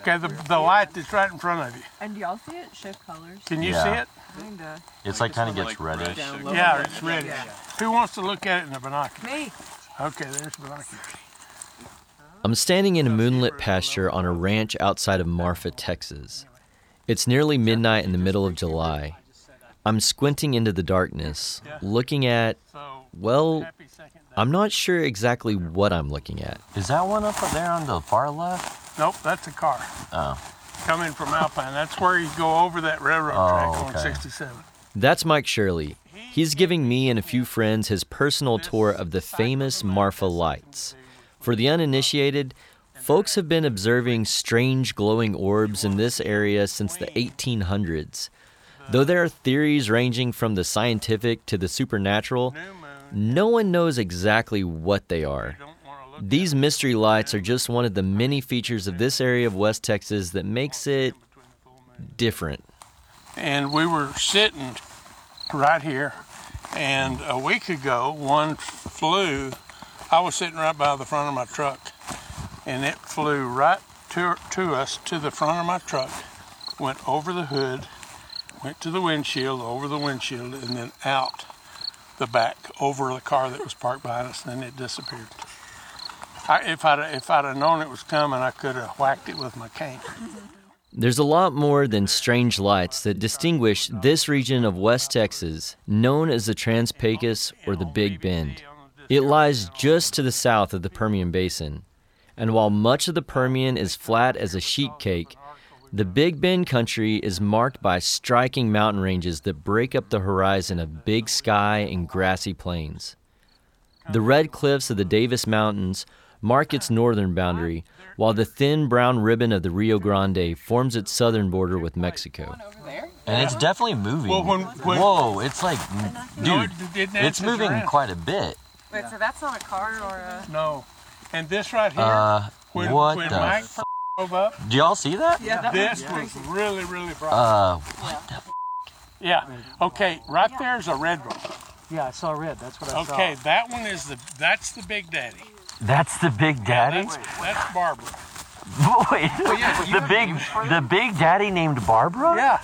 Okay, the, the light that's right in front of you. And do y'all see it? Show colors. Can you Yeah. see it? Kinda. It's like kind of gets reddish. Yeah, it's ready. Who wants to look at it in the binocular? Me. Okay, there's binoculars. I'm standing in a moonlit pasture on a ranch outside of Marfa, Texas. It's nearly midnight in the middle of July. I'm squinting into the darkness, looking at, So, well, happy second. I'm not sure exactly what I'm looking at. Is that one up there on the far left? Nope, that's a car Oh, coming from Alpine. That's where you go over that railroad Oh, track on okay. 67. That's Mike Shirley. He's giving me and a few friends his personal tour of the famous Marfa Lights. For the uninitiated, folks have been observing strange glowing orbs in this area since the 1800s. Though there are theories ranging from the scientific to the supernatural, no one knows exactly what they are. These mystery lights are just one of the many features of this area of West Texas that makes it different. And we were sitting right here, and a week ago, one flew. I was sitting right by the front of my truck, and it flew right to, to us, to the front of my truck, went over the hood, went to the windshield, over the windshield, and then out the back, over the car that was parked behind us, and then it disappeared. I, if I'd if I'd have known it was coming, I could have whacked it with my cane. There's a lot more than strange lights that distinguish this region of West Texas, known as the Trans Pecos or the Big Bend. It lies just to the south of the Permian Basin. And while much of the Permian is flat as a sheet cake, the Big Bend country is marked by striking mountain ranges that break up the horizon of big sky and grassy plains. The red cliffs of the Davis Mountains mark its northern boundary, while the thin brown ribbon of the Rio Grande forms its southern border with Mexico. and it's definitely moving. Well, when- when- Whoa, it's like, dude, it's moving quite a bit. Wait, so that's not a car or a. No. And this right here, Uh, when, what when the? Mike F- drove up, Do y'all see that? Yeah, that this one's was really, really bright. Uh, yeah. Okay, right there's a red one. Yeah, I saw red. That's what I saw. Okay, that one is the that's the Big Daddy. That's the Big Daddy. That's, that's Barbara. Boy, the big, the Big Daddy named Barbara. Yeah.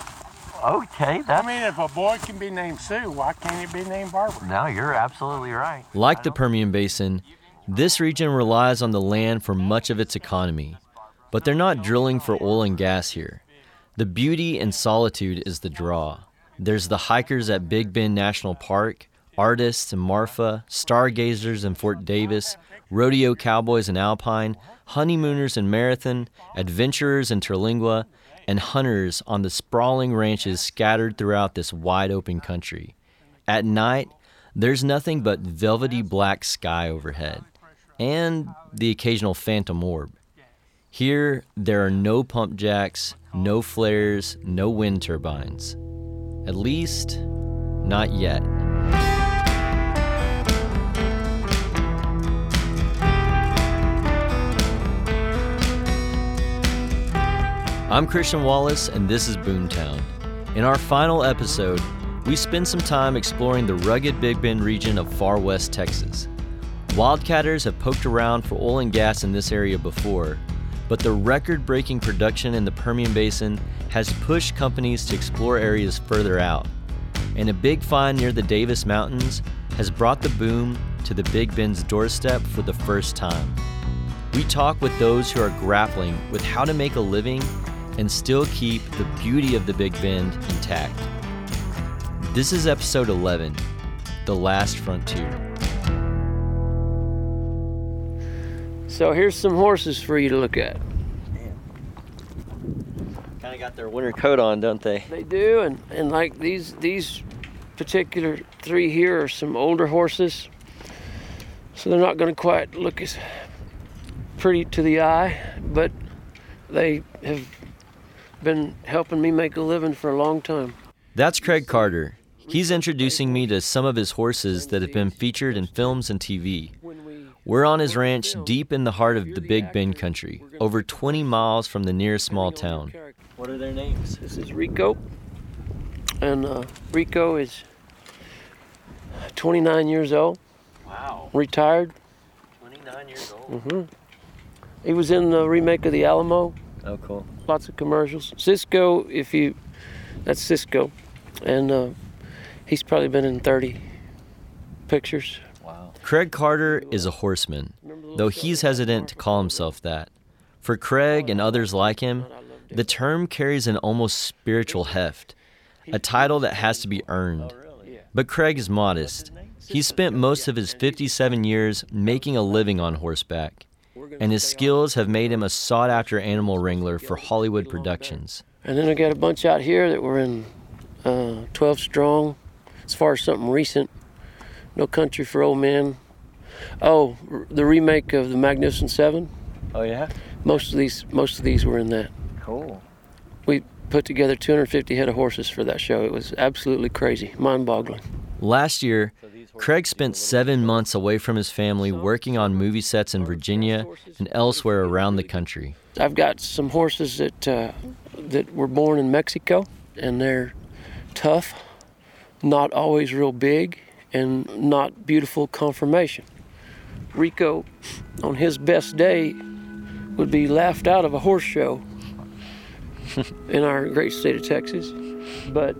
Okay, I mean, if a boy can be named Sue, why can't it be named Barbara? No, you're absolutely right. Like the Permian Basin, this region relies on the land for much of its economy. But they're not drilling for oil and gas here. The beauty and solitude is the draw. There's the hikers at Big Bend National Park, artists in Marfa, stargazers in Fort Davis, rodeo cowboys in Alpine, honeymooners in Marathon, adventurers in Terlingua, and hunters on the sprawling ranches scattered throughout this wide open country. At night, there's nothing but velvety black sky overhead, and the occasional phantom orb. Here, there are no pump jacks, no flares, no wind turbines. At least, not yet. I'm Christian Wallace, and this is Boomtown. In our final episode, we spend some time exploring the rugged Big Bend region of far west Texas. Wildcatters have poked around for oil and gas in this area before, but the record breaking production in the Permian Basin has pushed companies to explore areas further out. And a big find near the Davis Mountains has brought the boom to the Big Bend's doorstep for the first time. We talk with those who are grappling with how to make a living and still keep the beauty of the Big Bend intact. This is episode 11 The Last Frontier. So here's some horses for you to look at. Kind of got their winter coat on, don't they? They do, and, and like these these particular three here are some older horses, so they're not going to quite look as pretty to the eye, but they have been helping me make a living for a long time. That's Craig Carter. He's introducing me to some of his horses that have been featured in films and TV. We're on his ranch deep in the heart of the Big Bend country, over 20 miles from the nearest small town. What are their names? This is Rico, and uh, Rico is 29 years old, Wow, retired. 29 years old. Mm-hmm. He was in the remake of The Alamo. Oh, cool. Lots of commercials. Cisco, if you, that's Cisco, and uh, he's probably been in 30 pictures. Wow. Craig Carter is a horseman, though he's hesitant to call himself that. For Craig and others like him, the term carries an almost spiritual heft, a title that has to be earned. But Craig is modest. He spent most of his 57 years making a living on horseback, and his skills have made him a sought after animal wrangler for Hollywood productions. And then I got a bunch out here that were in uh, 12 strong. As far as something recent, No Country for Old Men. Oh, r- the remake of the Magnificent Seven. Oh, yeah? Most of these, most of these were in that. Cool. We put together 250 head of horses for that show. It was absolutely crazy, mind-boggling. Last year, Craig spent seven months away from his family working on movie sets in Virginia and elsewhere around the country. I've got some horses that uh, that were born in Mexico, and they're tough, not always real big, and not beautiful conformation. Rico, on his best day, would be laughed out of a horse show in our great state of Texas. But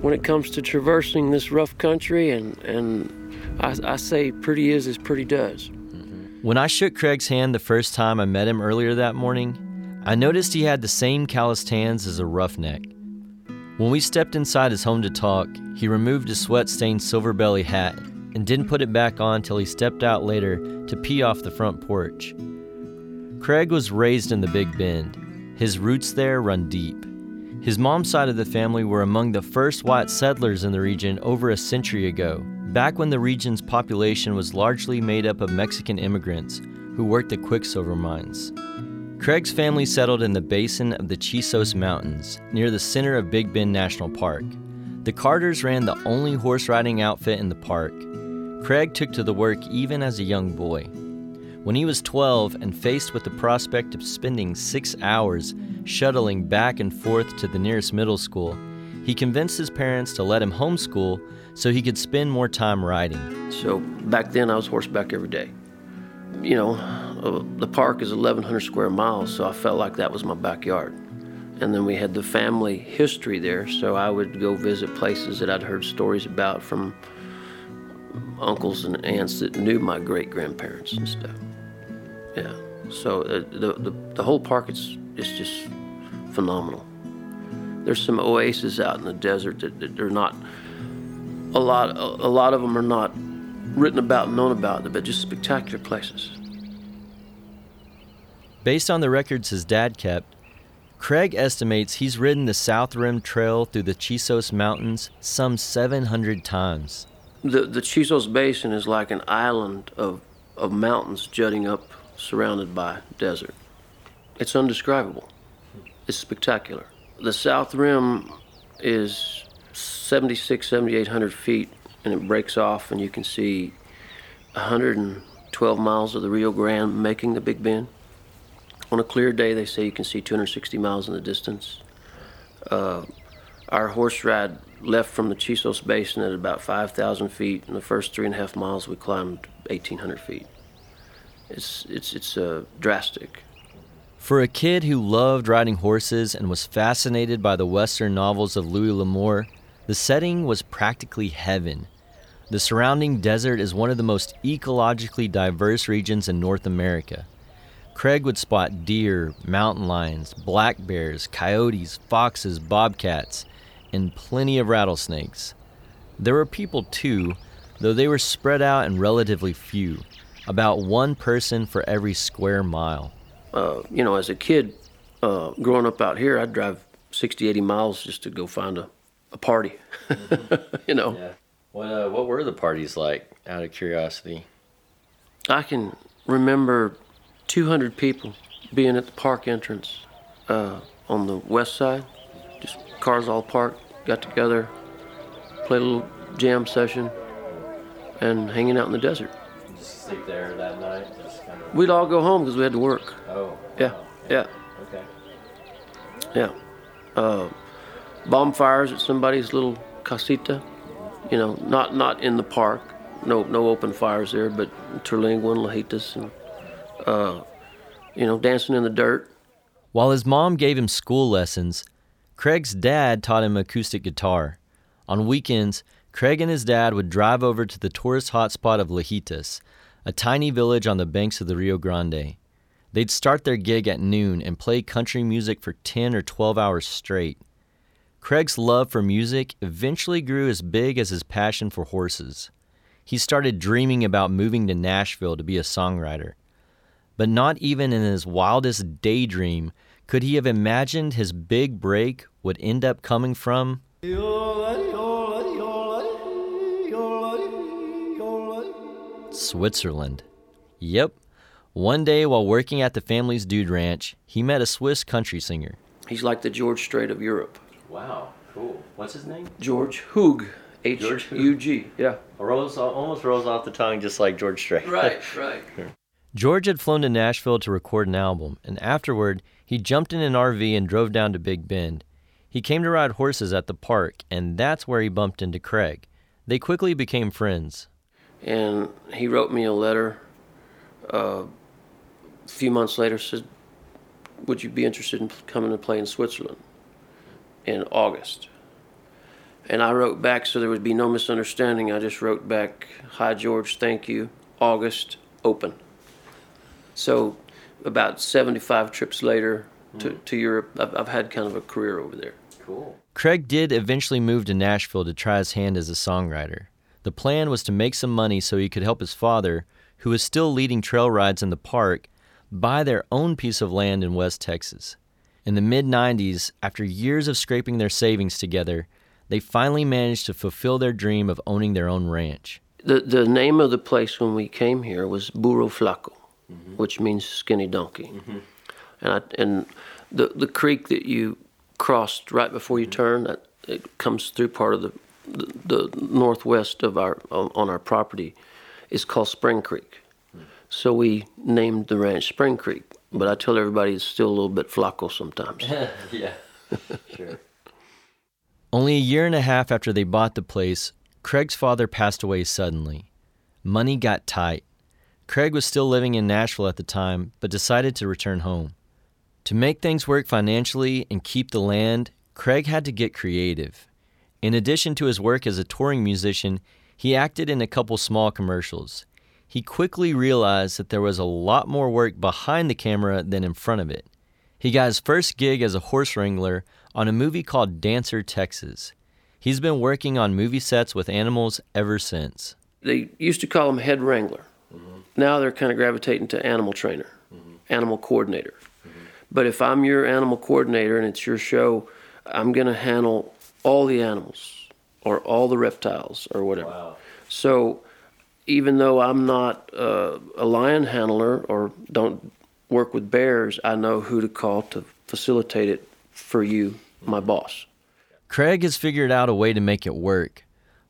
when it comes to traversing this rough country, and and I, I say pretty is as pretty does. Mm-hmm. When I shook Craig's hand the first time I met him earlier that morning, I noticed he had the same calloused hands as a roughneck. When we stepped inside his home to talk, he removed his sweat stained silver belly hat and didn't put it back on till he stepped out later to pee off the front porch. Craig was raised in the Big Bend. His roots there run deep. His mom's side of the family were among the first white settlers in the region over a century ago, back when the region's population was largely made up of Mexican immigrants who worked at quicksilver mines. Craig's family settled in the basin of the Chisos Mountains, near the center of Big Bend National Park. The Carters ran the only horse riding outfit in the park. Craig took to the work even as a young boy. When he was 12 and faced with the prospect of spending six hours shuttling back and forth to the nearest middle school, he convinced his parents to let him homeschool so he could spend more time riding. So back then, I was horseback every day. You know, uh, the park is 1,100 square miles, so I felt like that was my backyard. And then we had the family history there, so I would go visit places that I'd heard stories about from uncles and aunts that knew my great grandparents and stuff. Yeah. So uh, the, the the whole park is is just phenomenal. There's some oases out in the desert that, that are not a lot a, a lot of them are not written about and known about, but just spectacular places. Based on the records his dad kept, Craig estimates he's ridden the South Rim Trail through the Chisos Mountains some 700 times. The the Chisos Basin is like an island of of mountains jutting up, surrounded by desert. It's undescribable. It's spectacular. The South Rim is 76, 7,800 feet, and it breaks off, and you can see 112 miles of the Rio Grande making the Big Bend. On a clear day, they say you can see 260 miles in the distance. Uh, our horse ride left from the Chisos Basin at about 5,000 feet, and the first three and a half miles we climbed 1,800 feet. It's it's it's uh, drastic. For a kid who loved riding horses and was fascinated by the Western novels of Louis L'Amour, the setting was practically heaven. The surrounding desert is one of the most ecologically diverse regions in North America. Craig would spot deer, mountain lions, black bears, coyotes, foxes, bobcats, and plenty of rattlesnakes. There were people too, though they were spread out and relatively few, about one person for every square mile. Uh, you know, as a kid, uh, growing up out here, I'd drive 60, 80 miles just to go find a, a party. you know, What, uh, what were the parties like, out of curiosity? I can remember 200 people being at the park entrance uh, on the west side. Just cars all parked, got together, played a little jam session, and hanging out in the desert. Just sleep there that night? Just kind of, We'd all go home because we had to work. oh, Yeah, yeah, okay. yeah. Uh, bonfires at somebody's little casita. You know, not not in the park. No no open fires there, but Terlingua and Lajitas and uh, you know dancing in the dirt. While his mom gave him school lessons, Craig's dad taught him acoustic guitar. On weekends, Craig and his dad would drive over to the tourist hotspot of Lajitas, a tiny village on the banks of the Rio Grande. They'd start their gig at noon and play country music for 10 or 12 hours straight. Craig's love for music eventually grew as big as his passion for horses. He started dreaming about moving to Nashville to be a songwriter. But not even in his wildest daydream could he have imagined his big break would end up coming from Switzerland. Yep. One day while working at the family's dude ranch, he met a Swiss country singer. He's like the George Strait of Europe. Wow, cool. What's his name? George Hoog. H George Hoog. U G. Yeah. Rolls almost rolls off the tongue just like George Strait. Right, right. George had flown to Nashville to record an album, and afterward, he jumped in an RV and drove down to Big Bend. He came to ride horses at the park, and that's where he bumped into Craig. They quickly became friends. And he wrote me a letter uh, a few months later, said, Would you be interested in coming to play in Switzerland in August? And I wrote back so there would be no misunderstanding. I just wrote back, Hi, George, thank you. August, open. So about 75 trips later to, to Europe, I've, I've had kind of a career over there. Cool. Craig did eventually move to Nashville to try his hand as a songwriter. The plan was to make some money so he could help his father, who was still leading trail rides in the park, buy their own piece of land in West Texas. In the mid 90s, after years of scraping their savings together, they finally managed to fulfill their dream of owning their own ranch. The, the name of the place when we came here was Burro Flaco, which means skinny donkey. Mm-hmm. And, I, and the, the creek that you crossed right before you turn, that, it comes through part of the, the, the northwest of our on, on our property, is called Spring Creek. So we named the ranch Spring Creek. But I tell everybody it's still a little bit Flaco sometimes. yeah, sure. Only a year and a half after they bought the place, Craig's father passed away suddenly. Money got tight. Craig was still living in Nashville at the time, but decided to return home. To make things work financially and keep the land, Craig had to get creative. In addition to his work as a touring musician, he acted in a couple small commercials. He quickly realized that there was a lot more work behind the camera than in front of it. He got his first gig as a horse wrangler on a movie called Dancer, Texas. He's been working on movie sets with animals ever since. They used to call him head wrangler. Now they're kind of gravitating to animal trainer, animal coordinator. Mm-hmm. But if I'm your animal coordinator and it's your show, I'm going to handle all the animals or all the reptiles or whatever. So even though I'm not uh, a lion handler or don't work with bears, I know who to call to facilitate it for you, my boss. Craig has figured out a way to make it work,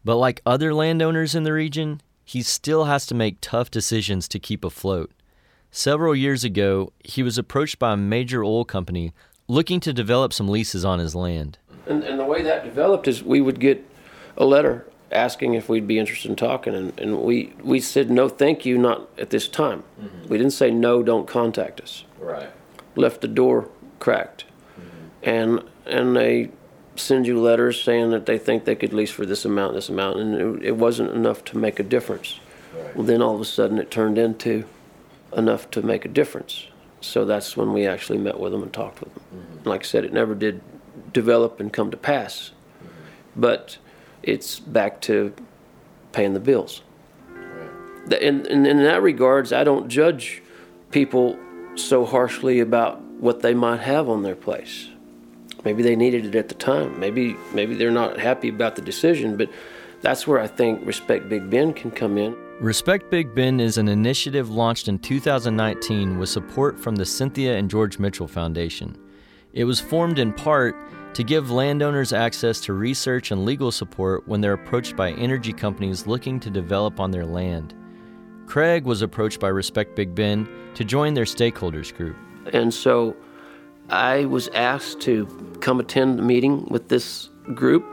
but like other landowners in the region, he still has to make tough decisions to keep afloat. Several years ago, he was approached by a major oil company looking to develop some leases on his land. And, and the way that developed is we would get a letter asking if we'd be interested in talking, and, and we, we said no, thank you, not at this time. Mm-hmm. We didn't say no, don't contact us. Right. Left the door cracked, mm-hmm. and and they send you letters saying that they think they could lease for this amount, this amount, and it, it wasn't enough to make a difference. Well, then all of a sudden it turned into enough to make a difference. So that's when we actually met with them and talked with them. Mm-hmm. Like I said, it never did develop and come to pass, but it's back to paying the bills. The- In, in, in that regards, I don't judge people so harshly about what they might have on their place. Maybe they needed it at the time. Maybe maybe they're not happy about the decision, but that's where I think Respect Big Bend can come in. Respect Big Bend is an initiative launched in 2019 with support from the Cynthia and George Mitchell Foundation. It was formed in part to give landowners access to research and legal support when they're approached by energy companies looking to develop on their land. Craig was approached by Respect Big Bend to join their stakeholders group. And so I was asked to come attend a meeting with this group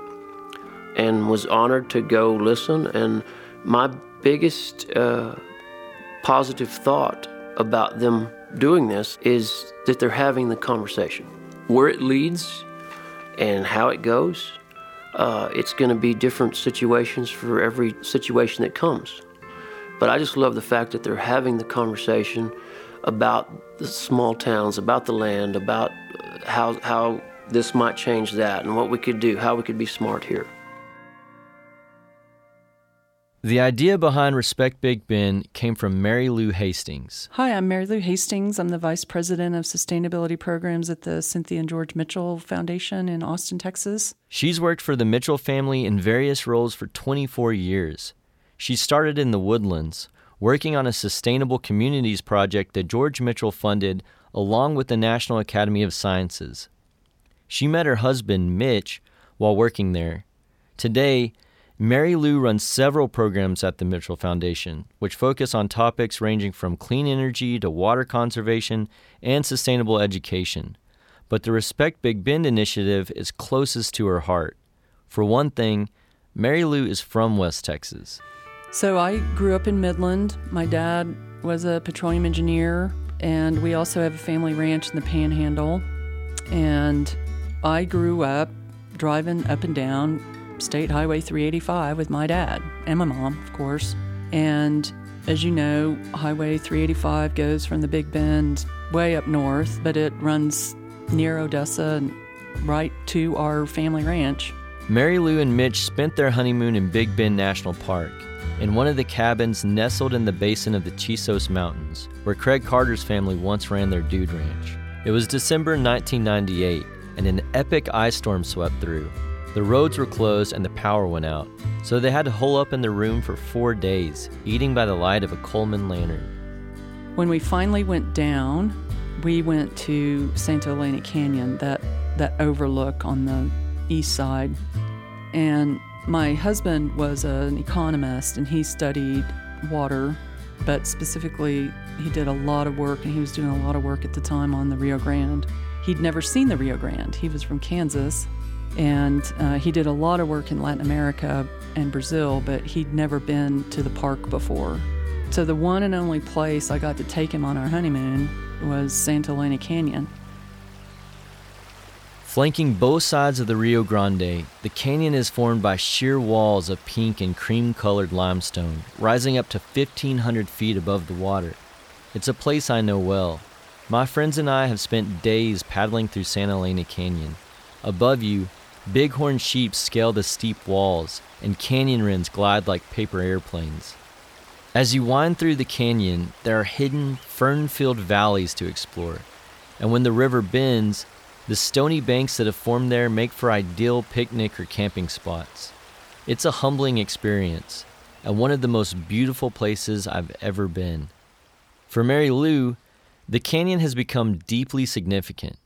and was honored to go listen. And my biggest uh, positive thought about them doing this is that they're having the conversation. Where it leads and how it goes, uh, it's going to be different situations for every situation that comes. But I just love the fact that they're having the conversation about the small towns, about the land, about how, how this might change that, and what we could do, how we could be smart here. The idea behind Respect Big Bend came from Mary Lou Hastings. Hi, I'm Mary Lou Hastings. I'm the Vice President of Sustainability Programs at the Cynthia and George Mitchell Foundation in Austin, Texas. She's worked for the Mitchell family in various roles for 24 years. She started in the woodlands, working on a sustainable communities project that George Mitchell funded along with the National Academy of Sciences. She met her husband, Mitch, while working there. Today, Mary Lou runs several programs at the Mitchell Foundation, which focus on topics ranging from clean energy to water conservation and sustainable education. But the Respect Big Bend initiative is closest to her heart. For one thing, Mary Lou is from West Texas. So I grew up in Midland. My dad was a petroleum engineer, and we also have a family ranch in the Panhandle. And I grew up driving up and down State Highway 385 with my dad and my mom, of course. And as you know, Highway 385 goes from the Big Bend way up north, but it runs near Odessa and right to our family ranch. Mary Lou and Mitch spent their honeymoon in Big Bend National Park, in one of the cabins nestled in the basin of the Chisos Mountains, where Craig Carter's family once ran their dude ranch. It was December 1998, and an epic ice storm swept through. The roads were closed and the power went out, so they had to hole up in their room for four days, eating by the light of a Coleman lantern. When we finally went down, we went to Santa Elena Canyon, that, that overlook on the east side. And my husband was an economist and he studied water, but specifically, he did a lot of work and he was doing a lot of work at the time on the Rio Grande. He'd never seen the Rio Grande, he was from Kansas. And uh, he did a lot of work in Latin America and Brazil, but he'd never been to the park before. So, the one and only place I got to take him on our honeymoon was Santa Elena Canyon. Flanking both sides of the Rio Grande, the canyon is formed by sheer walls of pink and cream colored limestone, rising up to 1,500 feet above the water. It's a place I know well. My friends and I have spent days paddling through Santa Elena Canyon. Above you, bighorn sheep scale the steep walls, and canyon wrens glide like paper airplanes. As you wind through the canyon, there are hidden, fern filled valleys to explore, and when the river bends, the stony banks that have formed there make for ideal picnic or camping spots. It's a humbling experience, and one of the most beautiful places I've ever been. For Mary Lou, the canyon has become deeply significant.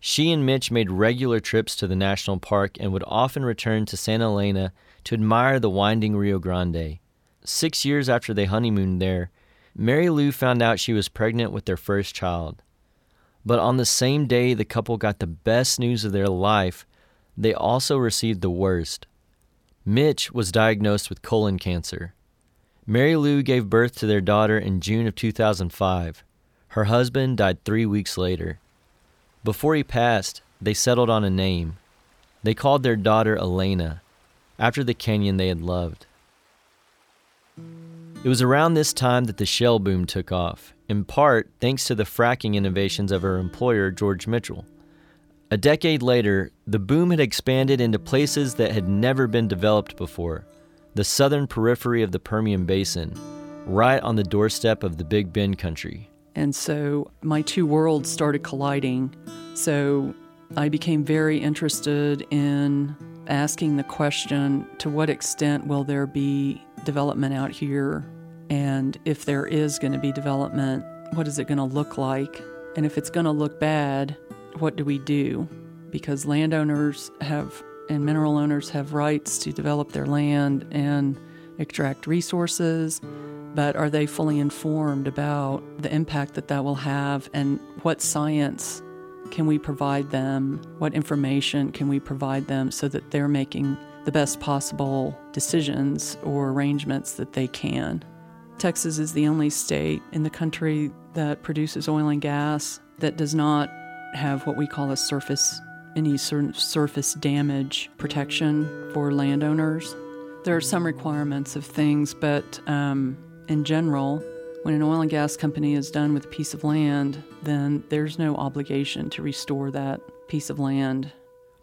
She and Mitch made regular trips to the national park and would often return to Santa Elena to admire the winding Rio Grande. Six years after they honeymooned there, Mary Lou found out she was pregnant with their first child. But on the same day the couple got the best news of their life, they also received the worst. Mitch was diagnosed with colon cancer. Mary Lou gave birth to their daughter in June of 2005. Her husband died three weeks later. Before he passed, they settled on a name. They called their daughter Elena, after the canyon they had loved. It was around this time that the shale boom took off, in part thanks to the fracking innovations of her employer, George Mitchell. A decade later, the boom had expanded into places that had never been developed before the southern periphery of the Permian Basin, right on the doorstep of the Big Bend country. And so my two worlds started colliding. So I became very interested in asking the question to what extent will there be development out here? And if there is going to be development, what is it going to look like? And if it's going to look bad, what do we do? Because landowners have and mineral owners have rights to develop their land and extract resources, but are they fully informed about the impact that that will have and what science can we provide them? What information can we provide them so that they're making the best possible decisions or arrangements that they can? Texas is the only state in the country that produces oil and gas that does not have what we call a surface any sort of surface damage protection for landowners. There are some requirements of things, but um, in general, when an oil and gas company is done with a piece of land, then there's no obligation to restore that piece of land.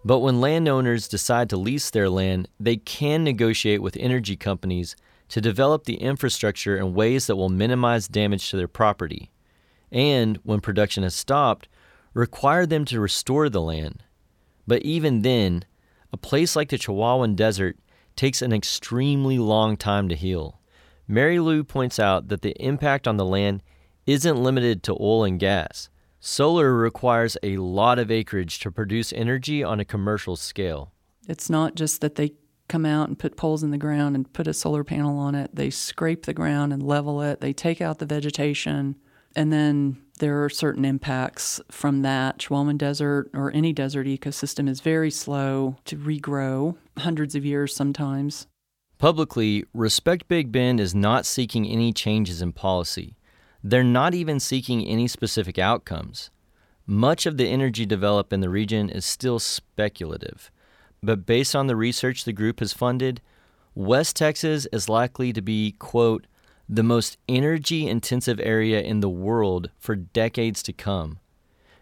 But when landowners decide to lease their land, they can negotiate with energy companies to develop the infrastructure in ways that will minimize damage to their property. And when production has stopped, require them to restore the land. But even then, a place like the Chihuahuan Desert takes an extremely long time to heal. Mary Lou points out that the impact on the land isn't limited to oil and gas. Solar requires a lot of acreage to produce energy on a commercial scale. It's not just that they come out and put poles in the ground and put a solar panel on it. They scrape the ground and level it. They take out the vegetation. And then there are certain impacts from that. Chihuahuan Desert or any desert ecosystem is very slow to regrow, hundreds of years sometimes. Publicly, Respect Big Bend is not seeking any changes in policy. They're not even seeking any specific outcomes. Much of the energy developed in the region is still speculative, but based on the research the group has funded, West Texas is likely to be, quote, the most energy intensive area in the world for decades to come.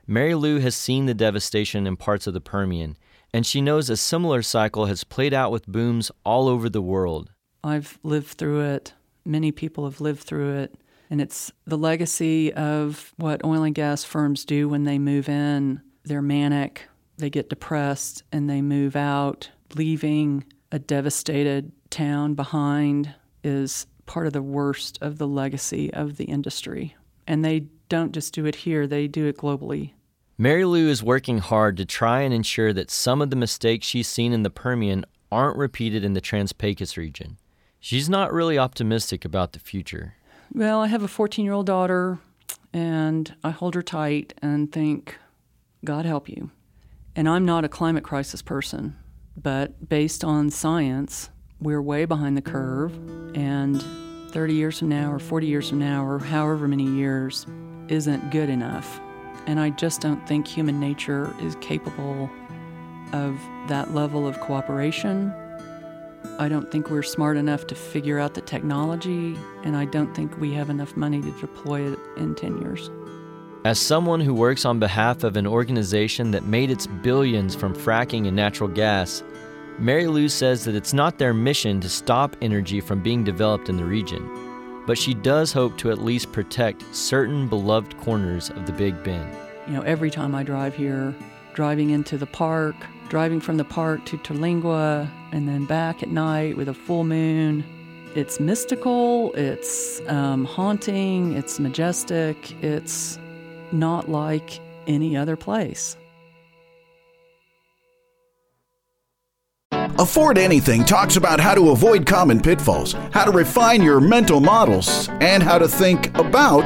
Mary Lou has seen the devastation in parts of the Permian, and she knows a similar cycle has played out with booms all over the world. I've lived through it. Many people have lived through it. And it's the legacy of what oil and gas firms do when they move in. They're manic, they get depressed, and they move out, leaving a devastated town behind is part of the worst of the legacy of the industry. And they don't just do it here, they do it globally. Mary Lou is working hard to try and ensure that some of the mistakes she's seen in the Permian aren't repeated in the Trans Pecos region. She's not really optimistic about the future. Well, I have a 14 year old daughter, and I hold her tight and think, God help you. And I'm not a climate crisis person, but based on science, we're way behind the curve, and 30 years from now, or 40 years from now, or however many years, isn't good enough. And I just don't think human nature is capable of that level of cooperation. I don't think we're smart enough to figure out the technology, and I don't think we have enough money to deploy it in 10 years. As someone who works on behalf of an organization that made its billions from fracking and natural gas, Mary Lou says that it's not their mission to stop energy from being developed in the region, but she does hope to at least protect certain beloved corners of the Big Bend. You know, every time I drive here, driving into the park, driving from the park to Terlingua, and then back at night with a full moon, it's mystical, it's um, haunting, it's majestic, it's not like any other place. Afford Anything talks about how to avoid common pitfalls, how to refine your mental models, and how to think about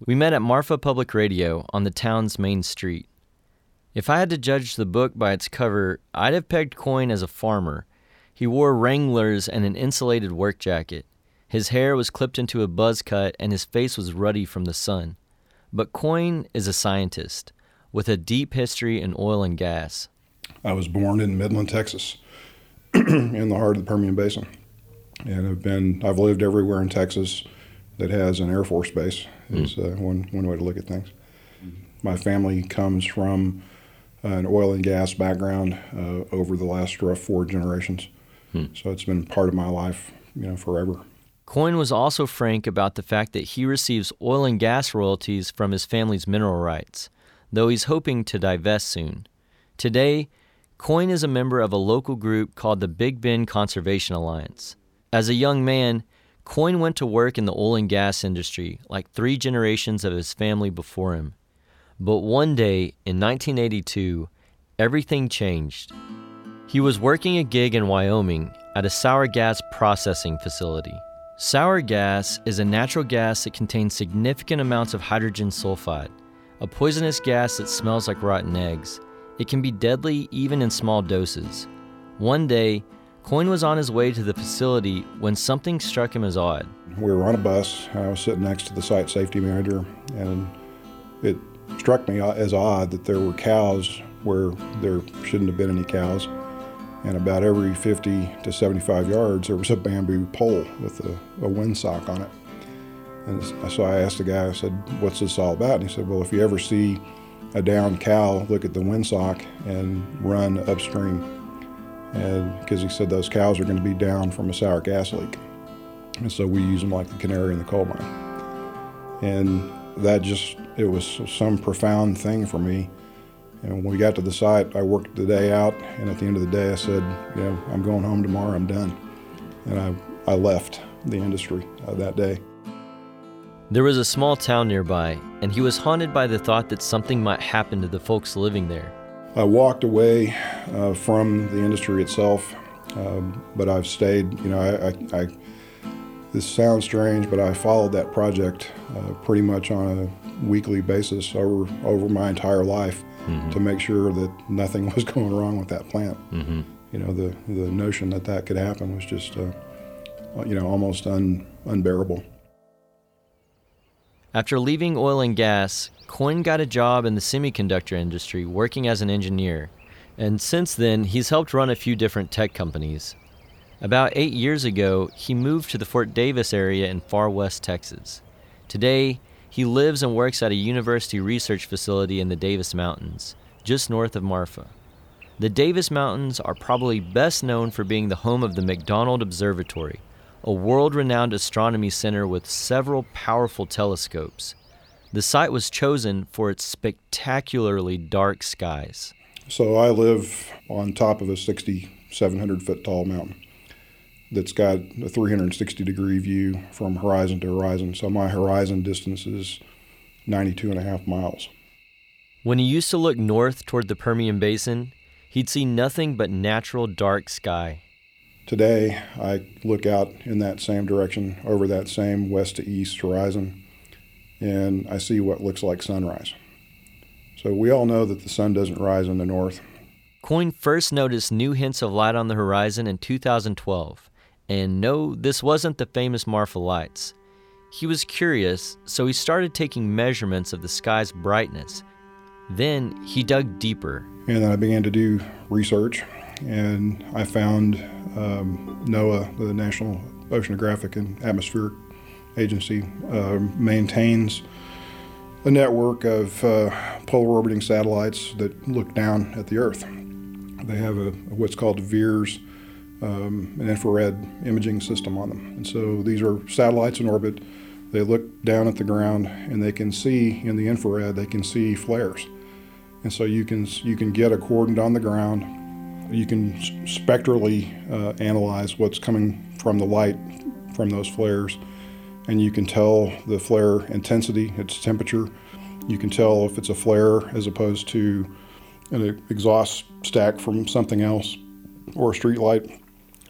We met at Marfa Public Radio on the town's main street. If I had to judge the book by its cover, I'd have pegged Coyne as a farmer. He wore Wranglers and an insulated work jacket. His hair was clipped into a buzz cut and his face was ruddy from the sun. But Coyne is a scientist with a deep history in oil and gas. I was born in Midland, Texas, in the heart of the Permian Basin, and have been. I've lived everywhere in Texas that has an Air Force base. Is uh, one one way to look at things. My family comes from an oil and gas background uh, over the last rough four generations, so it's been part of my life, you know, forever. Coyne was also frank about the fact that he receives oil and gas royalties from his family's mineral rights, though he's hoping to divest soon. Today, Coyne is a member of a local group called the Big Bend Conservation Alliance. As a young man, Coyne went to work in the oil and gas industry like three generations of his family before him. But one day in 1982, everything changed. He was working a gig in Wyoming at a sour gas processing facility. Sour gas is a natural gas that contains significant amounts of hydrogen sulfide, a poisonous gas that smells like rotten eggs. It can be deadly even in small doses. One day, Coyne was on his way to the facility when something struck him as odd. We were on a bus, I was sitting next to the site safety manager, and it struck me as odd that there were cows where there shouldn't have been any cows. And about every 50 to 75 yards, there was a bamboo pole with a, a windsock on it. And so I asked the guy, I said, What's this all about? And he said, Well, if you ever see a downed cow, look at the windsock and run upstream because he said those cows are going to be down from a sour gas leak. And so we use them like the canary in the coal mine. And that just, it was some profound thing for me. And when we got to the site, I worked the day out, and at the end of the day, I said, you know, I'm going home tomorrow, I'm done. And I, I left the industry uh, that day. There was a small town nearby, and he was haunted by the thought that something might happen to the folks living there. I walked away uh, from the industry itself, um, but I've stayed. You know, I, I, I, this sounds strange, but I followed that project uh, pretty much on a weekly basis over over my entire life mm-hmm. to make sure that nothing was going wrong with that plant. Mm-hmm. You know, the the notion that that could happen was just, uh, you know, almost un, unbearable. After leaving oil and gas, Coyne got a job in the semiconductor industry working as an engineer, and since then he's helped run a few different tech companies. About eight years ago, he moved to the Fort Davis area in far west Texas. Today, he lives and works at a university research facility in the Davis Mountains, just north of Marfa. The Davis Mountains are probably best known for being the home of the McDonald Observatory, a world renowned astronomy center with several powerful telescopes. The site was chosen for its spectacularly dark skies. So I live on top of a 6,700 foot tall mountain that's got a 360 degree view from horizon to horizon. So my horizon distance is 92 and a half miles. When he used to look north toward the Permian Basin, he'd see nothing but natural dark sky. Today, I look out in that same direction over that same west to east horizon, and I see what looks like sunrise. So we all know that the sun doesn't rise in the north. Coyne first noticed new hints of light on the horizon in 2012. And no, this wasn't the famous Marfa lights. He was curious, so he started taking measurements of the sky's brightness. Then he dug deeper. And then I began to do research, and I found um, NOAA, the National Oceanographic and Atmospheric Agency, uh, maintains a network of uh, polar orbiting satellites that look down at the Earth. They have a, what's called VIIRS, um, an infrared imaging system on them. And so these are satellites in orbit. They look down at the ground and they can see in the infrared, they can see flares. And so you can, you can get a coordinate on the ground you can spectrally uh, analyze what's coming from the light from those flares, and you can tell the flare intensity, its temperature. You can tell if it's a flare as opposed to an exhaust stack from something else or a street light,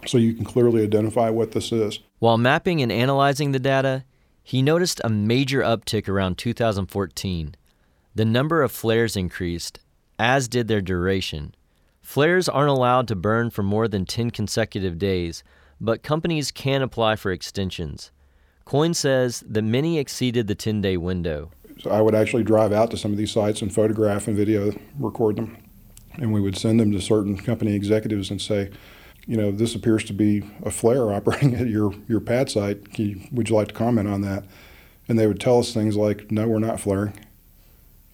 so you can clearly identify what this is. While mapping and analyzing the data, he noticed a major uptick around 2014. The number of flares increased, as did their duration. Flares aren't allowed to burn for more than 10 consecutive days, but companies can apply for extensions. Coyne says that many exceeded the 10 day window. So I would actually drive out to some of these sites and photograph and video record them. And we would send them to certain company executives and say, you know, this appears to be a flare operating at your, your pad site. You, would you like to comment on that? And they would tell us things like, no, we're not flaring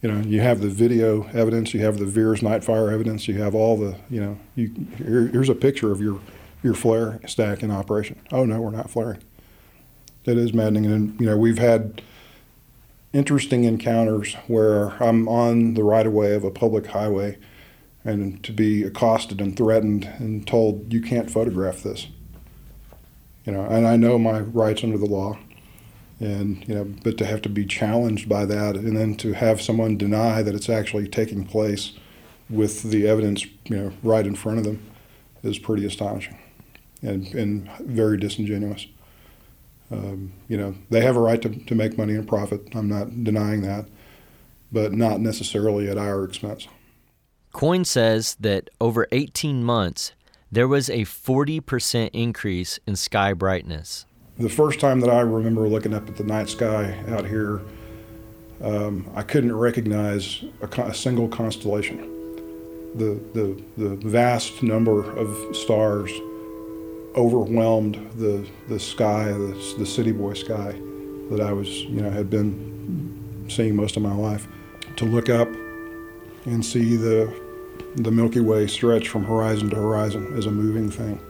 you know, you have the video evidence, you have the VIIRS night fire evidence, you have all the, you know, you, here, here's a picture of your, your flare stack in operation. Oh no, we're not flaring. That is maddening, and you know we've had interesting encounters where I'm on the right of way of a public highway, and to be accosted and threatened and told you can't photograph this. You know, and I know my rights under the law, and you know, but to have to be challenged by that, and then to have someone deny that it's actually taking place with the evidence, you know, right in front of them, is pretty astonishing, and and very disingenuous. Um, you know, they have a right to, to make money and profit. I'm not denying that, but not necessarily at our expense. Coyne says that over 18 months, there was a 40% increase in sky brightness. The first time that I remember looking up at the night sky out here, um, I couldn't recognize a, a, single constellation. The, the, the vast number of stars overwhelmed the, the sky, the, the city boy sky that I was, you know, had been seeing most of my life. To look up and see the, the Milky Way stretch from horizon to horizon as a moving thing.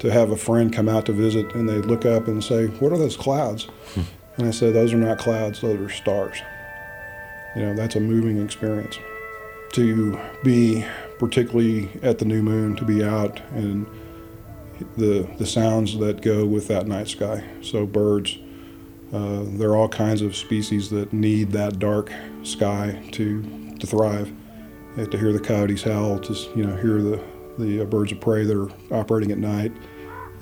To have a friend come out to visit and they'd look up and say, What are those clouds? Hmm. And I said, Those are not clouds, those are stars. You know, that's a moving experience. To be, particularly at the new moon, to be out and the, the sounds that go with that night sky. So, birds, uh, there are all kinds of species that need that dark sky to, to thrive. To hear the coyotes howl, to you know, hear the, the uh, birds of prey that are operating at night.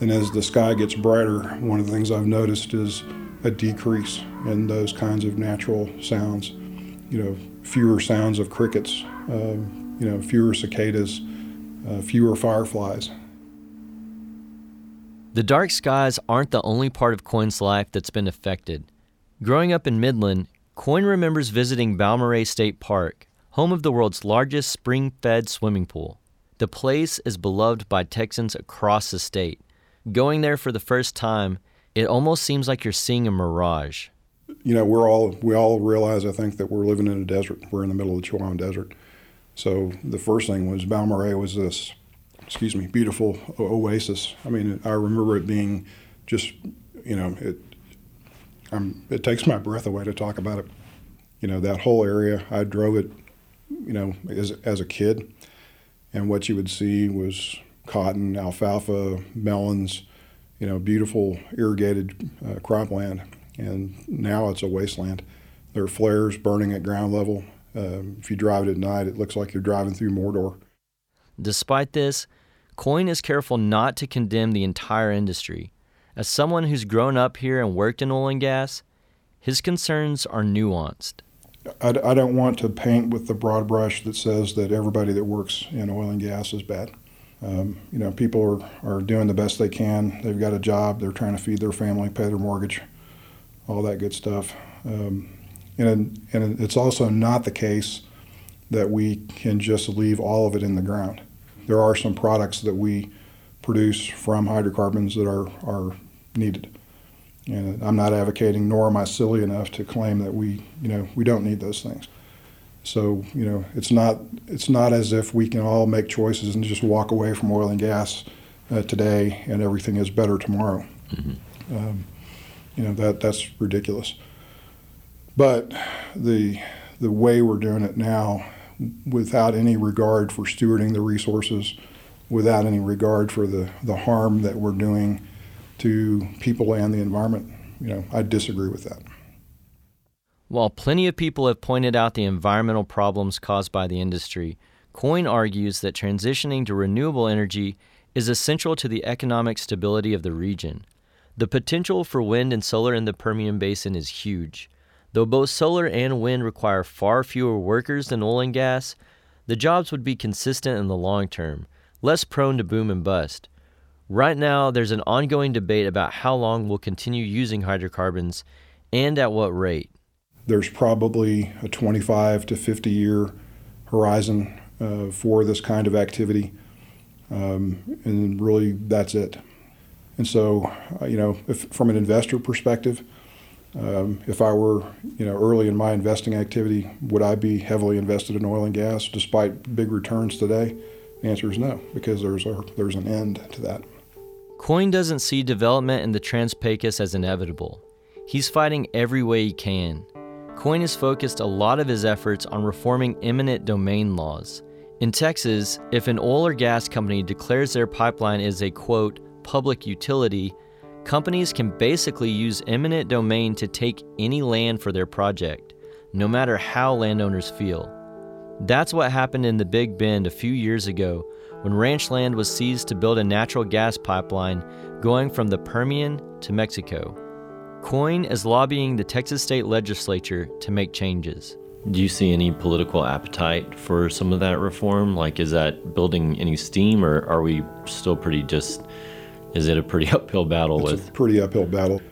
And as the sky gets brighter, one of the things I've noticed is a decrease in those kinds of natural sounds. You know, fewer sounds of crickets, uh, you know, fewer cicadas, uh, fewer fireflies. The dark skies aren't the only part of Coyne's life that's been affected. Growing up in Midland, Coyne remembers visiting Balmorhea State Park, home of the world's largest spring fed swimming pool. The place is beloved by Texans across the state. Going there for the first time, it almost seems like you're seeing a mirage. You know, we're all we all realize I think that we're living in a desert. We're in the middle of the Chihuahuan Desert. So the first thing was Balmorhea was this excuse me, beautiful oasis. I mean, I remember it being just, you know, it. I'm, it takes my breath away to talk about it. You know, that whole area. I drove it, you know, as as a kid, and what you would see was cotton, alfalfa, melons, you know, beautiful irrigated uh, cropland, and now it's a wasteland. There are flares burning at ground level. Um, if you drive it at night, it looks like you're driving through Mordor. Despite this, Coyne is careful not to condemn the entire industry. As someone who's grown up here and worked in oil and gas, his concerns are nuanced. I, I don't want to paint with the broad brush that says that everybody that works in oil and gas is bad. Um, you know, people are, are doing the best they can. They've got a job. They're trying to feed their family, pay their mortgage, all that good stuff. Um, and, and it's also not the case that we can just leave all of it in the ground there are some products that we produce from hydrocarbons that are, are needed. And I'm not advocating, nor am I silly enough to claim that we, you know, we don't need those things. So, you know, it's not it's not as if we can all make choices and just walk away from oil and gas uh, today and everything is better tomorrow. Mm-hmm. Um, you know that that's ridiculous. But the the way we're doing it now without any regard for stewarding the resources, without any regard for the, the harm that we're doing to people and the environment. You know, I disagree with that. While plenty of people have pointed out the environmental problems caused by the industry, Coyne argues that transitioning to renewable energy is essential to the economic stability of the region. The potential for wind and solar in the Permian Basin is huge. Though both solar and wind require far fewer workers than oil and gas, the jobs would be consistent in the long term, less prone to boom and bust. Right now, there's an ongoing debate about how long we'll continue using hydrocarbons and at what rate. There's probably a 25 to 50 year horizon uh, for this kind of activity, um, and really that's it. And so, uh, you know, if, from an investor perspective, um, if I were, you know, early in my investing activity, would I be heavily invested in oil and gas despite big returns today? The answer is no, because there's a, there's an end to that. Coyne doesn't see development in the Trans-Pecos as inevitable. He's fighting every way he can. Coyne has focused a lot of his efforts on reforming eminent domain laws. In Texas, if an oil or gas company declares their pipeline is a quote public utility, companies can basically use eminent domain to take any land for their project, no matter how landowners feel. That's what happened in the Big Bend a few years ago when ranch land was seized to build a natural gas pipeline going from the Permian to Mexico. Coyne is lobbying the Texas state legislature to make changes. Do you see any political appetite for some of that reform? Like, is that building any steam, or are we still pretty just, is it a pretty uphill battle It's with? a pretty uphill battle.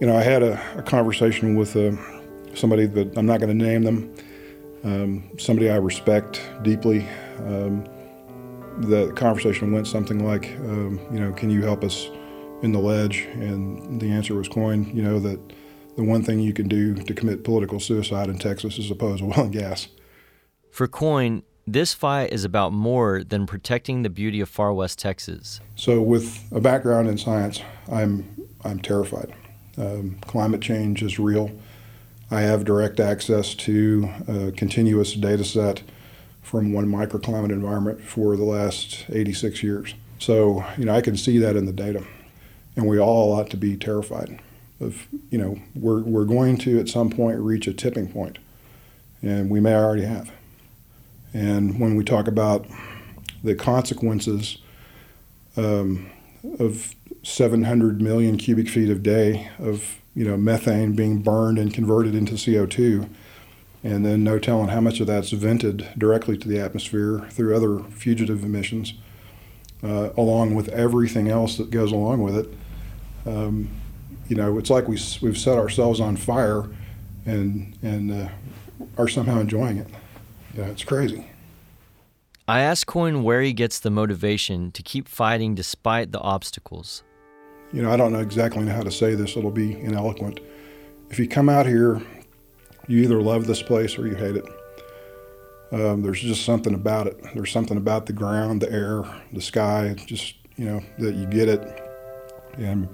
You know, I had a, a conversation with uh, somebody that I'm not going to name them, um, somebody I respect deeply. Um, the conversation went something like, um, you know, can you help us in the ledge? And the answer was Coyne, you know, that the one thing you can do to commit political suicide in Texas is oppose oil and gas. For Coyne, this fight is about more than protecting the beauty of far west Texas. So, with a background in science, I'm I'm terrified. Um, climate change is real. I have direct access to a continuous data set from one microclimate environment for the last 86 years. So, you know, I can see that in the data, and we all ought to be terrified of, you know, we're we're going to at some point reach a tipping point, and we may already have. And when we talk about the consequences um, of 700 million cubic feet a day of you know methane being burned and converted into CO2, and then no telling how much of that's vented directly to the atmosphere through other fugitive emissions, uh, along with everything else that goes along with it. Um, you know, it's like we, we've set ourselves on fire, and and uh, are somehow enjoying it. Yeah, it's crazy. I asked Coyne where he gets the motivation to keep fighting despite the obstacles. you know, I don't know exactly how to say this, it'll be ineloquent. If you come out here, you either love this place or you hate it. Um, there's just something about it. There's something about the ground, the air, the sky, just, you know, that you get it. And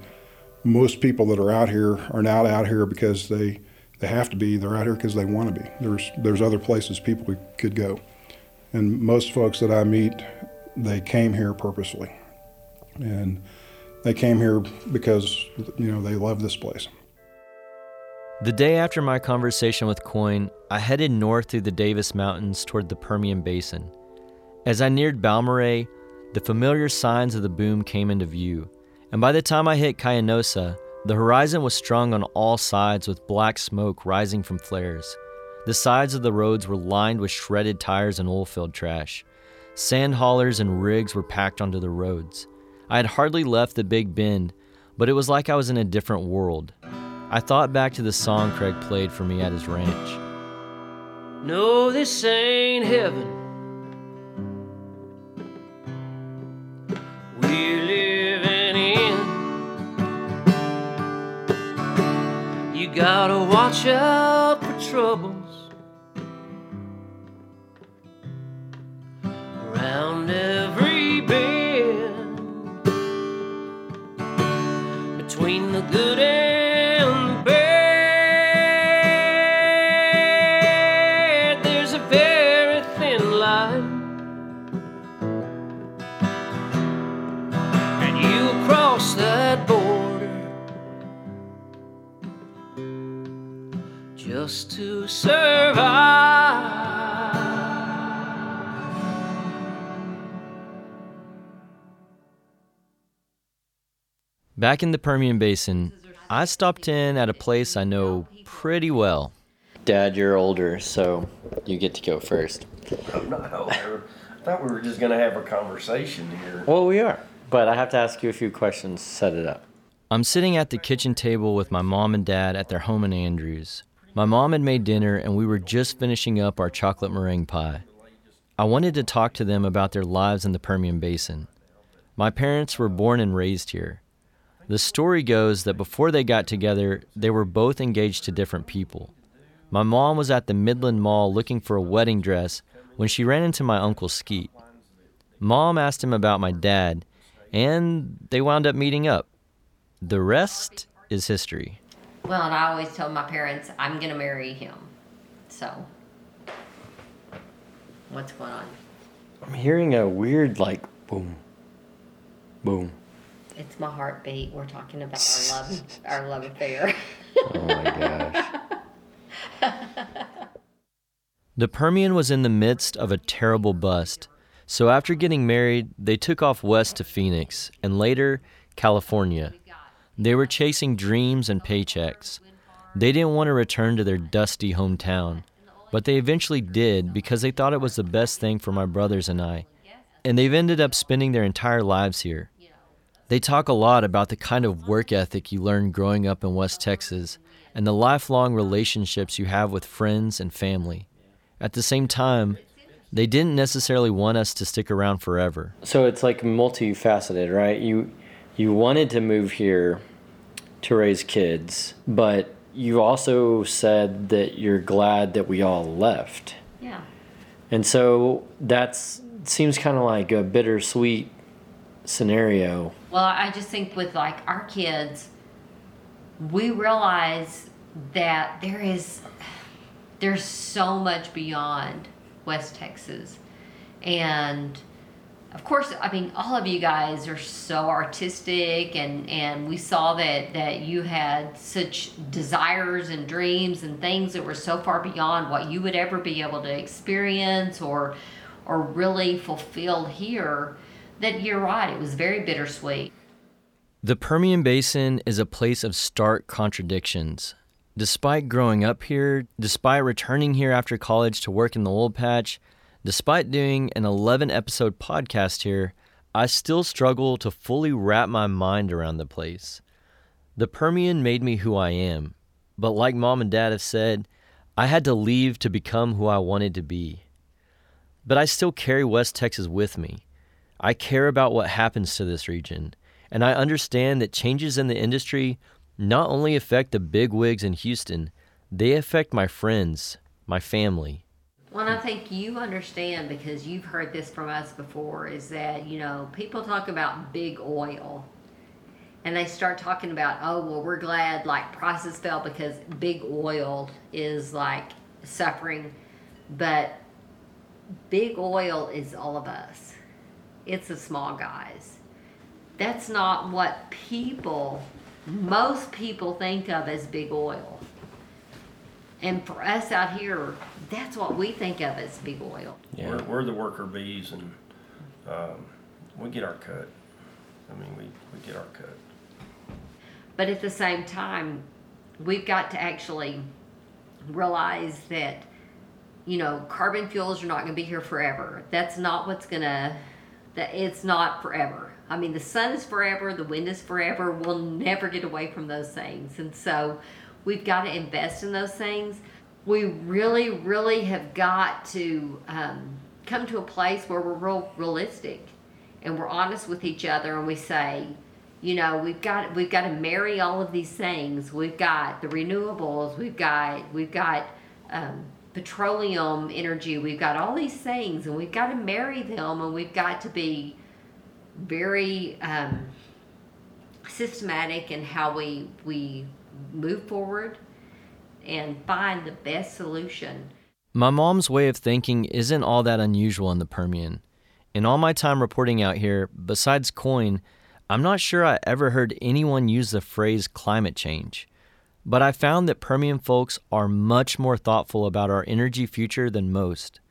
most people that are out here are not out here because they, they have to be. They're out here because they want to be. There's, there's other places people could go. And most folks that I meet, they came here purposely. And they came here because you know they love this place. The day after my conversation with Coyne, I headed north through the Davis Mountains toward the Permian Basin. As I neared Balmorhea, the familiar signs of the boom came into view, and by the time I hit Coyanosa, the horizon was strung on all sides with black smoke rising from flares. The sides of the roads were lined with shredded tires and oilfield trash. Sand haulers and rigs were packed onto the roads. I had hardly left the Big Bend, but it was like I was in a different world. I thought back to the song Craig played for me at his ranch. No, this ain't heaven. We're living in. You gotta watch out for troubles around Back in the Permian Basin, I stopped in at a place I know pretty well. Dad, you're older, so you get to go first. No, I thought we were just gonna have a conversation here. Well, we are, but I have to ask you a few questions to set it up. I'm sitting at the kitchen table with my mom and dad at their home in Andrews. My mom had made dinner, and we were just finishing up our chocolate meringue pie. I wanted to talk to them about their lives in the Permian Basin. My parents were born and raised here. The story goes that before they got together, they were both engaged to different people. My mom was at the Midland Mall looking for a wedding dress when she ran into my uncle Skeet. Mom asked him about my dad, and they wound up meeting up. The rest is history. Well, and I always told my parents I'm gonna marry him. So, what's going on? I'm hearing a weird, like, boom, boom. It's my heartbeat. We're talking about our love, our love affair. Oh my gosh. The Permian was in the midst of a terrible bust, so after getting married, they took off west to Phoenix and later California. They were chasing dreams and paychecks. They didn't want to return to their dusty hometown, but they eventually did because they thought it was the best thing for my brothers and I, and they've ended up spending their entire lives here. They talk a lot about the kind of work ethic you learn growing up in West Texas and the lifelong relationships you have with friends and family. At the same time, they didn't necessarily want us to stick around forever. So it's like multifaceted, right? You you wanted to move here to raise kids, but you also said that you're glad that we all left. yeah. And so that's seems kind of like a bittersweet scenario. Well, I just think with like our kids, we realize that there is there's so much beyond West Texas. And of course, I mean, all of you guys are so artistic and and we saw that that you had such desires and dreams and things that were so far beyond what you would ever be able to experience or or really fulfill here that you're right, it was very bittersweet. The Permian Basin is a place of stark contradictions. Despite growing up here, despite returning here after college to work in the oil patch, despite doing an 11 episode podcast here, I still struggle to fully wrap my mind around the place. The Permian made me who I am, but like mom and dad have said, I had to leave to become who I wanted to be. But I still carry West Texas with me. I care about what happens to this region, and I understand that changes in the industry not only affect the big wigs in Houston, they affect my friends, my family. Well, I think you understand because you've heard this from us before is that, you know, people talk about big oil and they start talking about, oh, well, we're glad like prices fell because big oil is like suffering. But big oil is all of us, it's the small guys. That's not what people, most people think of as big oil. And for us out here, that's what we think of as big oil. We're, we're the worker bees and, um, we get our cut. I mean, we, we get our cut. But at the same time, we've got to actually realize that, you know, carbon fuels are not going to be here forever. That's not what's going to, that it's not forever. I mean, the sun is forever, the wind is forever. We'll never get away from those things. And so we've got to invest in those things. We really, really have got to um, come to a place where we're real realistic and we're honest with each other and we say, you know we've got we've got to marry all of these things we've got the renewables we've got we've got um, petroleum energy we've got all these things and we've got to marry them and we've got to be very um, systematic in how we we move forward and find the best solution My mom's way of thinking isn't all that unusual in the Permian. In all my time reporting out here, besides Coyne, I'm not sure I ever heard anyone use the phrase climate change. But I found that Permian folks are much more thoughtful about our energy future than most.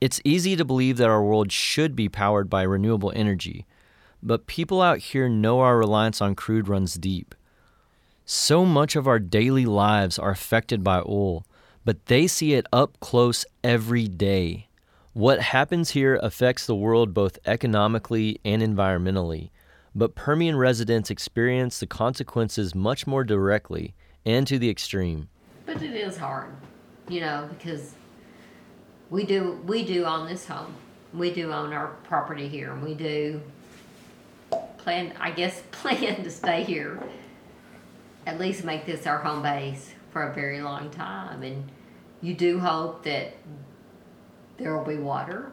It's easy to believe that our world should be powered by renewable energy, but people out here know our reliance on crude runs deep. So much of our daily lives are affected by oil, but they see it up close every day. What happens here affects the world both economically and environmentally, but Permian residents experience the consequences much more directly and to the extreme. but it is hard you know because we do we do own this home. We do own our property here and we do plan i guess plan to stay here at least make this our home base for a very long time. And you do hope that there will be water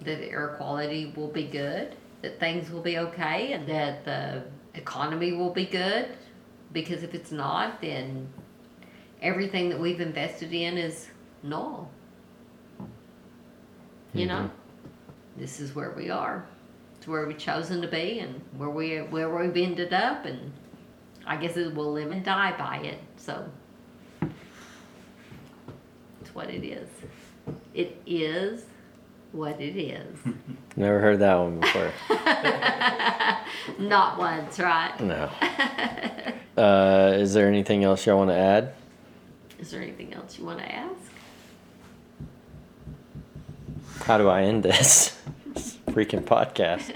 that the air quality will be good that things will be okay and that the economy will be good because if it's not then everything that we've invested in is null you mm-hmm. know this is where we are It's where we've chosen to be and where we where we've ended up, and I guess it will live and die by it. So it's what it is. It is what it is. Never heard that one before. Not once, right? No. Uh, is there anything else y'all want to add? Is there anything else you want to ask? How do I end this freaking podcast?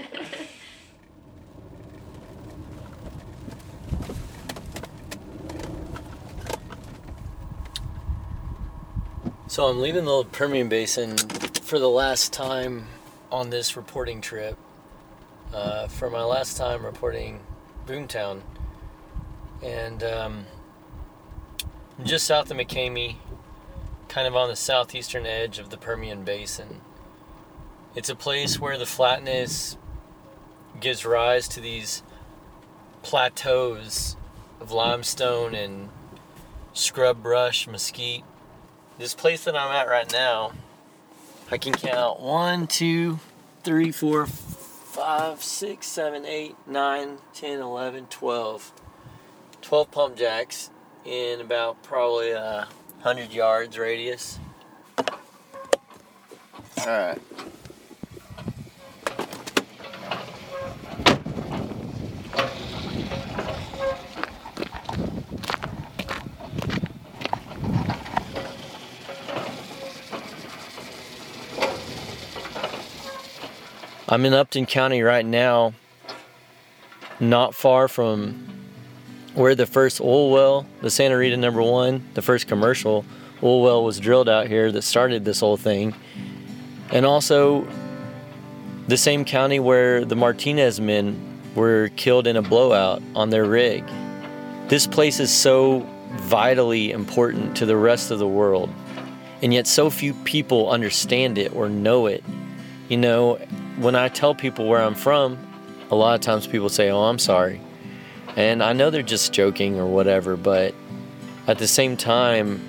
So I'm leaving the Permian Basin for the last time on this reporting trip. Uh, for my last time reporting Boomtown, and um, just south of McCamey, kind of on the southeastern edge of the Permian Basin. It's a place where the flatness gives rise to these plateaus of limestone and scrub brush, mesquite. This place that I'm at right now, I can count one, two, three, four, five, six, seven, eight, nine, ten, eleven, twelve. 12 pump jacks in about probably a 100 yards radius. All right. I'm in Upton County right now, not far from where the first oil well, the Santa Rita number one, the first commercial oil well was drilled out here that started this whole thing. And also the same county where the Martinez men were killed in a blowout on their rig. This place is so vitally important to the rest of the world. And yet so few people understand it or know it. You know, when I tell people where I'm from, a lot of times people say, "Oh, I'm sorry." And I know they're just joking or whatever, but at the same time,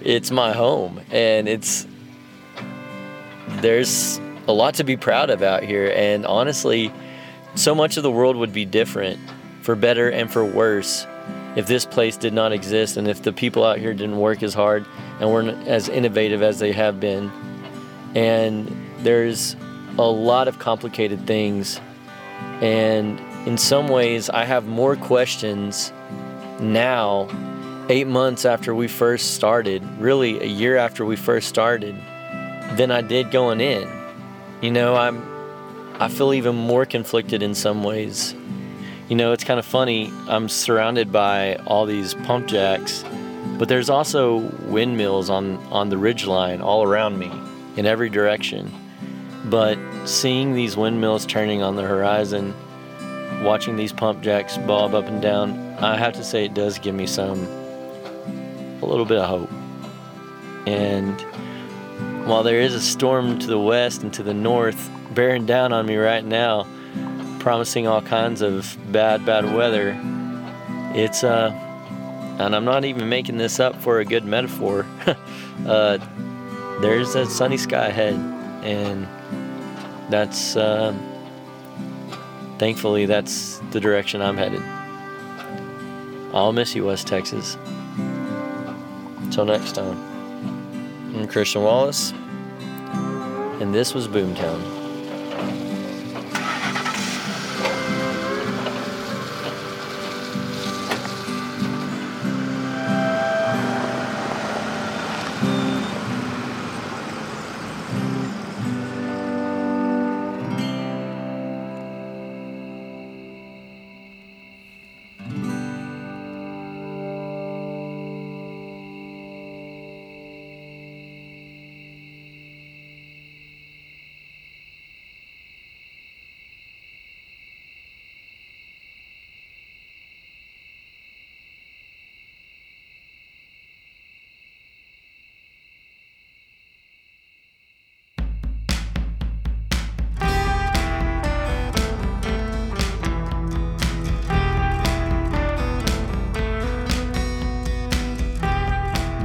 it's my home and it's there's a lot to be proud of out here and honestly, so much of the world would be different for better and for worse if this place did not exist and if the people out here didn't work as hard and weren't as innovative as they have been. And there's a lot of complicated things and in some ways, I have more questions now, eight months after we first started, really a year after we first started, than I did going in. You know, I'm, I feel even more conflicted in some ways. You know, it's kind of funny. I'm surrounded by all these pump jacks, but there's also windmills on, on the ridge line all around me in every direction. But seeing these windmills turning on the horizon, watching these pump jacks bob up and down, I have to say it does give me some, a little bit of hope. And while there is a storm to the west and to the north bearing down on me right now, promising all kinds of bad, bad weather, it's, uh, and I'm not even making this up for a good metaphor, uh, there's a sunny sky ahead. And that's, uh, thankfully, that's the direction I'm headed. I'll miss you, West Texas. Until next time, I'm Christian Wallace, and this was Boomtown.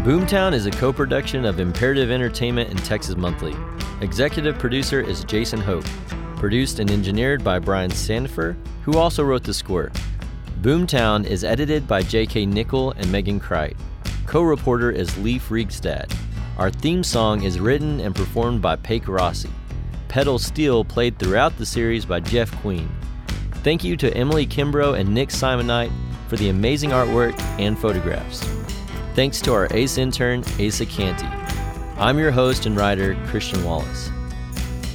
Boomtown is a co production of Imperative Entertainment and Texas Monthly. Executive producer is Jason Hope. produced and engineered by Brian Sandifer, who also wrote the score. Boomtown is edited by J.K. Nickell and Megan Creydt. Co reporter is Leif Reigstad. Our theme song is written and performed by Paik Rossi. Pedal Steel played throughout the series by Jeff Queen. Thank you to Emily Kimbrough and Nick Simonite for the amazing artwork and photographs. Thanks to our ACE intern, Asa Canty. I'm your host and writer, Christian Wallace.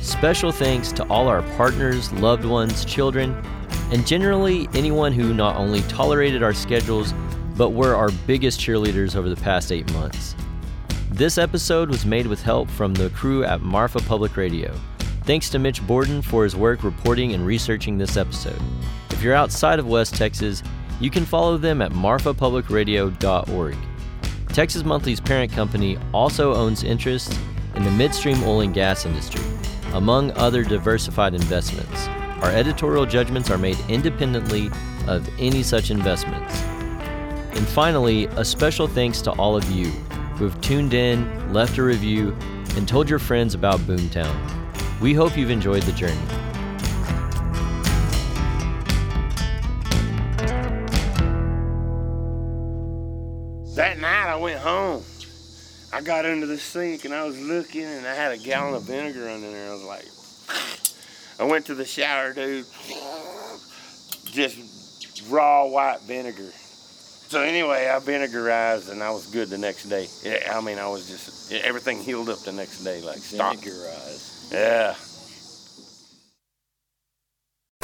Special thanks to all our partners, loved ones, children, and generally anyone who not only tolerated our schedules, but were our biggest cheerleaders over the past eight months. This episode was made with help from the crew at Marfa Public Radio. Thanks to Mitch Borden for his work reporting and researching this episode. If you're outside of West Texas, you can follow them at marfapublicradio.org. Texas Monthly's parent company also owns interests in the midstream oil and gas industry, among other diversified investments. Our editorial judgments are made independently of any such investments. And finally, a special thanks to all of you who have tuned in, left a review, and told your friends about Boomtown. We hope you've enjoyed the journey. I got under the sink and I was looking and I had a gallon of vinegar under there. I was like, I went to the shower, dude. Just raw white vinegar. So anyway, I vinegarized and I was good the next day. I mean, I was just everything healed up the next day, like. Vinegarized. Yeah.